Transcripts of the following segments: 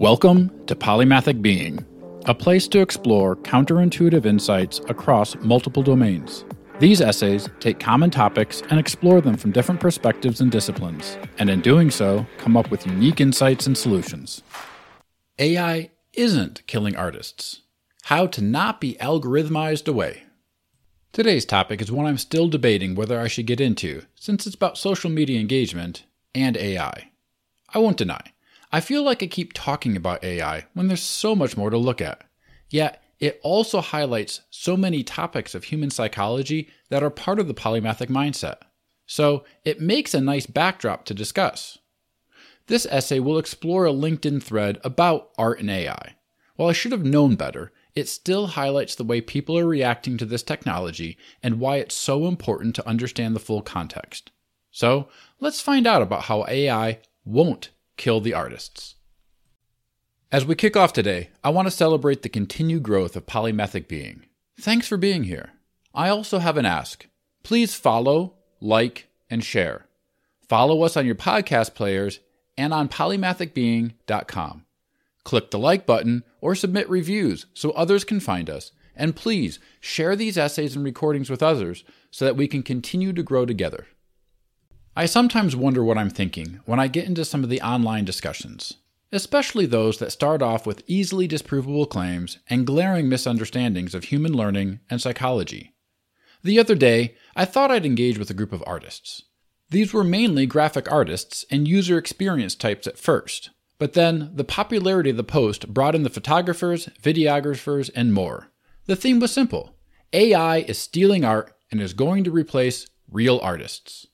Welcome to Polymathic Being, a place to explore counterintuitive insights across multiple domains. These essays take common topics and explore them from different perspectives and disciplines, and in doing so, come up with unique insights and solutions. AI isn't killing artists. How to not be algorithmized away. Today's topic is one I'm still debating whether I should get into, since it's about social media engagement and AI. I won't deny, I feel like I keep talking about AI when there's so much more to look at. Yet, it also highlights so many topics of human psychology that are part of the polymathic mindset. So, it makes a nice backdrop to discuss. This essay will explore a LinkedIn thread about art and AI. While I should have known better, it still highlights the way people are reacting to this technology and why it's so important to understand the full context. So, let's find out about how AI won't kill the artists. As we kick off today, I want to celebrate the continued growth of polymathic being. Thanks for being here. I also have an ask. Please follow, like, and share. Follow us on your podcast players and on polymathicbeing.com. Click the like button or submit reviews so others can find us. And please share these essays and recordings with others so that we can continue to grow together. I sometimes wonder what I'm thinking when I get into some of the online discussions, especially those that start off with easily disprovable claims and glaring misunderstandings of human learning and psychology. The other day, I thought I'd engage with a group of artists. These were mainly graphic artists and user experience types at first, but then the popularity of the post brought in the photographers, videographers, and more. The theme was simple AI is stealing art and is going to replace real artists.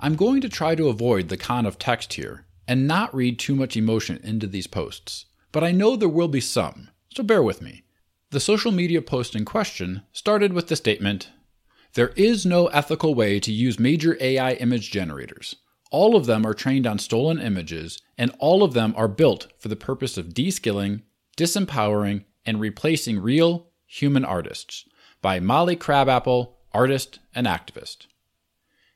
I'm going to try to avoid the con of text here and not read too much emotion into these posts, but I know there will be some, so bear with me. The social media post in question started with the statement There is no ethical way to use major AI image generators. All of them are trained on stolen images, and all of them are built for the purpose of de-skilling, disempowering, and replacing real, human artists. By Molly Crabapple, artist and activist.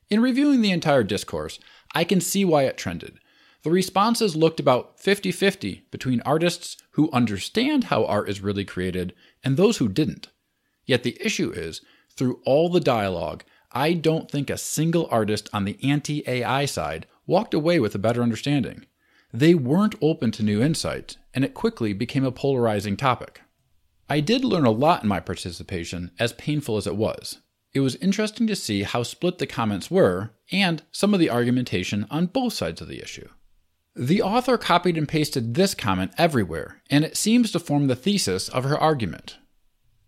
In reviewing the entire discourse, I can see why it trended. The responses looked about 50 50 between artists who understand how art is really created and those who didn't. Yet the issue is, through all the dialogue, I don't think a single artist on the anti AI side walked away with a better understanding. They weren't open to new insights, and it quickly became a polarizing topic. I did learn a lot in my participation, as painful as it was. It was interesting to see how split the comments were and some of the argumentation on both sides of the issue. The author copied and pasted this comment everywhere, and it seems to form the thesis of her argument.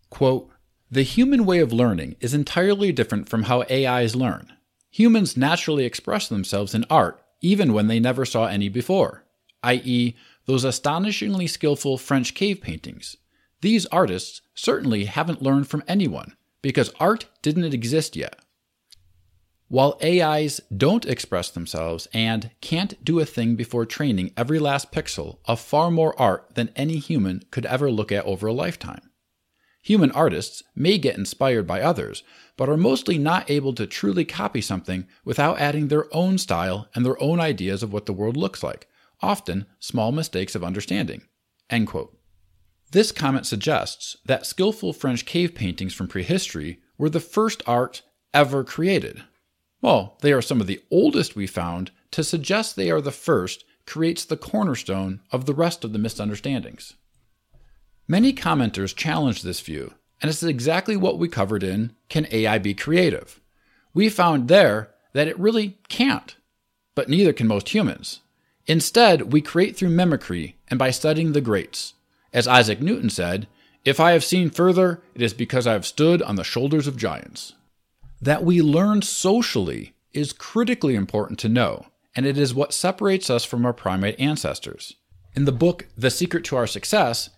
Quote, the human way of learning is entirely different from how AIs learn. Humans naturally express themselves in art even when they never saw any before, i.e., those astonishingly skillful French cave paintings. These artists certainly haven't learned from anyone, because art didn't exist yet. While AIs don't express themselves and can't do a thing before training every last pixel of far more art than any human could ever look at over a lifetime. Human artists may get inspired by others, but are mostly not able to truly copy something without adding their own style and their own ideas of what the world looks like, often small mistakes of understanding. End quote. This comment suggests that skillful French cave paintings from prehistory were the first art ever created. Well, they are some of the oldest we found. To suggest they are the first creates the cornerstone of the rest of the misunderstandings. Many commenters challenge this view, and it's exactly what we covered in Can AI Be Creative? We found there that it really can't, but neither can most humans. Instead, we create through mimicry and by studying the greats. As Isaac Newton said, If I have seen further, it is because I have stood on the shoulders of giants. That we learn socially is critically important to know, and it is what separates us from our primate ancestors. In the book The Secret to Our Success,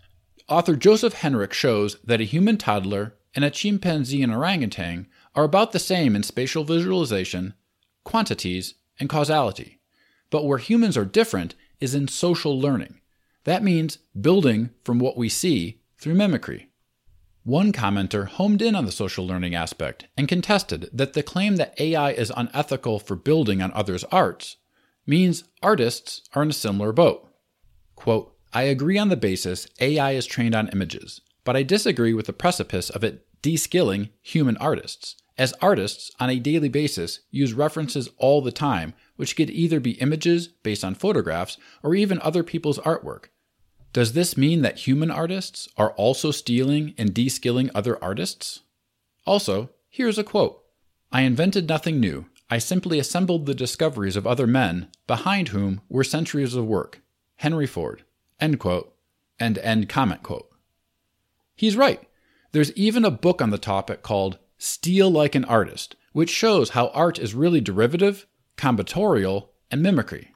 author Joseph Henrich shows that a human toddler and a chimpanzee and orangutan are about the same in spatial visualization, quantities, and causality. But where humans are different is in social learning. That means building from what we see through mimicry. One commenter homed in on the social learning aspect and contested that the claim that AI is unethical for building on others' arts means artists are in a similar boat. Quote, I agree on the basis AI is trained on images, but I disagree with the precipice of it de-skilling human artists, as artists on a daily basis use references all the time, which could either be images based on photographs or even other people's artwork. Does this mean that human artists are also stealing and de-skilling other artists? Also, here's a quote I invented nothing new. I simply assembled the discoveries of other men, behind whom were centuries of work. Henry Ford. End quote. And end comment quote. He's right. There's even a book on the topic called Steal Like an Artist, which shows how art is really derivative, combinatorial, and mimicry.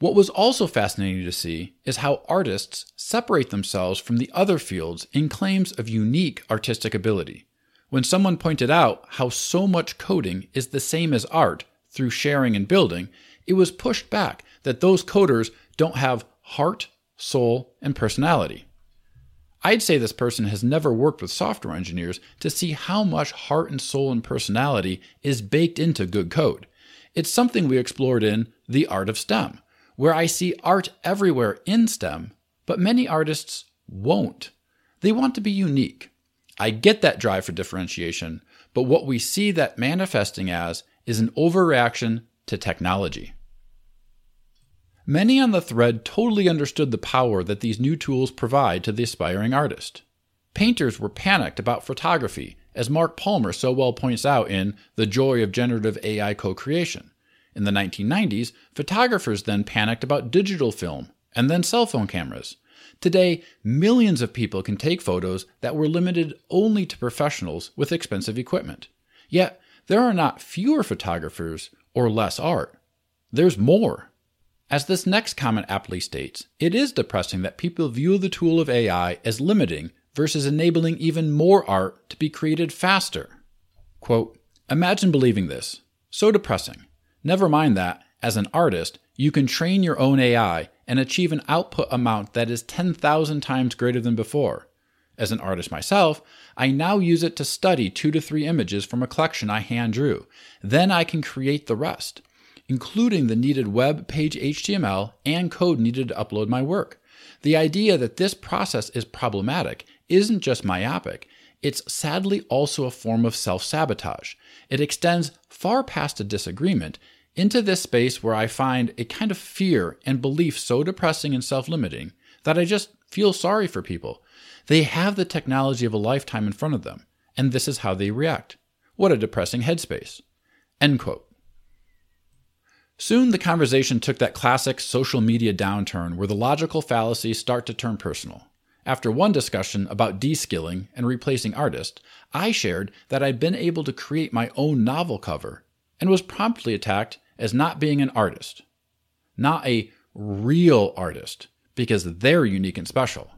What was also fascinating to see is how artists separate themselves from the other fields in claims of unique artistic ability. When someone pointed out how so much coding is the same as art through sharing and building, it was pushed back that those coders don't have heart, soul, and personality. I'd say this person has never worked with software engineers to see how much heart and soul and personality is baked into good code. It's something we explored in The Art of STEM, where I see art everywhere in STEM, but many artists won't. They want to be unique. I get that drive for differentiation, but what we see that manifesting as is an overreaction to technology. Many on the thread totally understood the power that these new tools provide to the aspiring artist. Painters were panicked about photography, as Mark Palmer so well points out in The Joy of Generative AI Co creation. In the 1990s, photographers then panicked about digital film and then cell phone cameras. Today, millions of people can take photos that were limited only to professionals with expensive equipment. Yet, there are not fewer photographers or less art. There's more. As this next comment aptly states, it is depressing that people view the tool of AI as limiting versus enabling even more art to be created faster. Quote, Imagine believing this. So depressing. Never mind that, as an artist, you can train your own AI and achieve an output amount that is 10,000 times greater than before. As an artist myself, I now use it to study two to three images from a collection I hand drew. Then I can create the rest, including the needed web page HTML and code needed to upload my work. The idea that this process is problematic isn't just myopic, it's sadly also a form of self sabotage. It extends far past a disagreement into this space where I find a kind of fear and belief so depressing and self limiting that I just feel sorry for people. They have the technology of a lifetime in front of them, and this is how they react. What a depressing headspace. End quote. Soon the conversation took that classic social media downturn where the logical fallacies start to turn personal. After one discussion about de-skilling and replacing artists, I shared that I'd been able to create my own novel cover and was promptly attacked as not being an artist, not a real artist, because they're unique and special.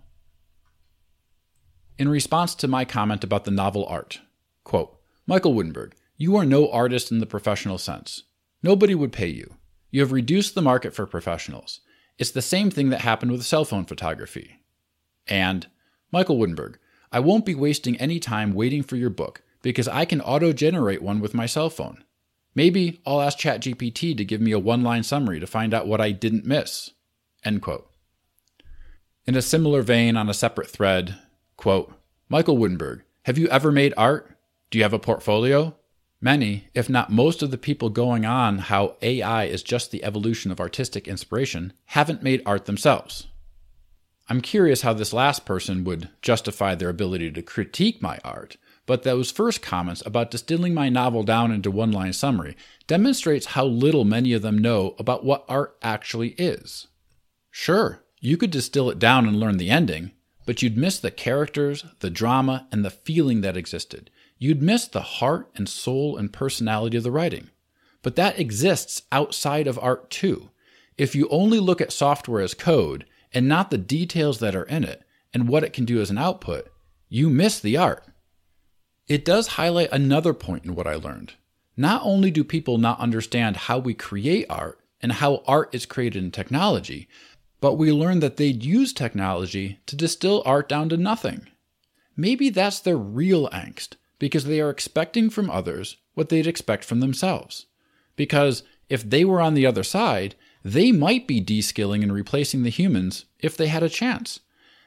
In response to my comment about the novel art, quote, Michael Woudenberg, you are no artist in the professional sense. Nobody would pay you. You have reduced the market for professionals. It's the same thing that happened with cell phone photography. And, Michael Woudenberg, I won't be wasting any time waiting for your book because I can auto generate one with my cell phone. Maybe I'll ask ChatGPT to give me a one line summary to find out what I didn't miss. End quote. In a similar vein, on a separate thread, quote, Michael Woudenberg, have you ever made art? Do you have a portfolio? Many, if not most of the people going on how AI is just the evolution of artistic inspiration, haven't made art themselves. I'm curious how this last person would justify their ability to critique my art but those first comments about distilling my novel down into one line summary demonstrates how little many of them know about what art actually is. Sure, you could distill it down and learn the ending, but you'd miss the characters, the drama, and the feeling that existed. You'd miss the heart and soul and personality of the writing. But that exists outside of art too. If you only look at software as code and not the details that are in it and what it can do as an output, you miss the art. It does highlight another point in what I learned. Not only do people not understand how we create art and how art is created in technology, but we learn that they'd use technology to distill art down to nothing. Maybe that's their real angst, because they are expecting from others what they'd expect from themselves. Because if they were on the other side, They might be de-skilling and replacing the humans if they had a chance.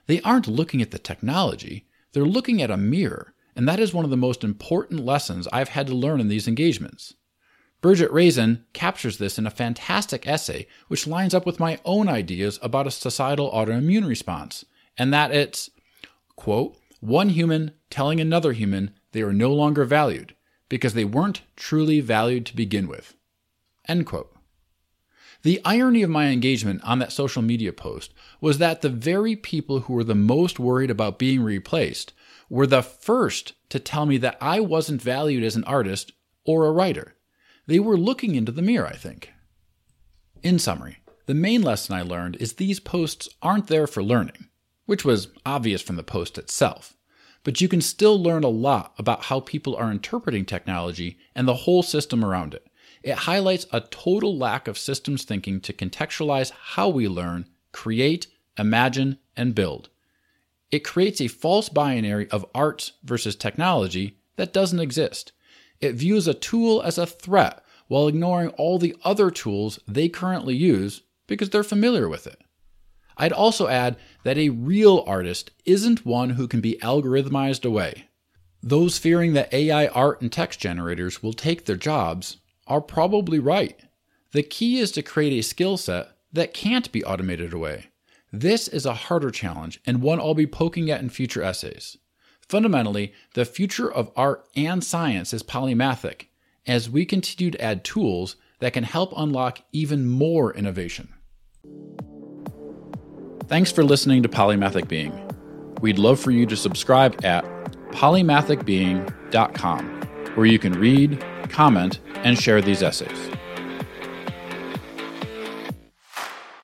They aren't looking at the technology, they're looking at a mirror, and that is one of the most important lessons I've had to learn in these engagements. Bridget Raisin captures this in a fantastic essay which lines up with my own ideas about a societal autoimmune response, and that it's, quote, one human telling another human they are no longer valued because they weren't truly valued to begin with. End quote. The irony of my engagement on that social media post was that the very people who were the most worried about being replaced were the first to tell me that I wasn't valued as an artist or a writer. They were looking into the mirror, I think. In summary, the main lesson I learned is these posts aren't there for learning, which was obvious from the post itself. But you can still learn a lot about how people are interpreting technology and the whole system around it. It highlights a total lack of systems thinking to contextualize how we learn, create, imagine, and build. It creates a false binary of arts versus technology that doesn't exist. It views a tool as a threat while ignoring all the other tools they currently use because they're familiar with it. I'd also add that a real artist isn't one who can be algorithmized away. Those fearing that AI art and text generators will take their jobs are probably right. The key is to create a skill set that can't be automated away. This is a harder challenge and one I'll be poking at in future essays. Fundamentally, the future of art and science is polymathic as we continue to add tools that can help unlock even more innovation. Thanks for listening to Polymathic Being. We'd love for you to subscribe at polymathicbeing.com, where you can read, comment, and share these essays.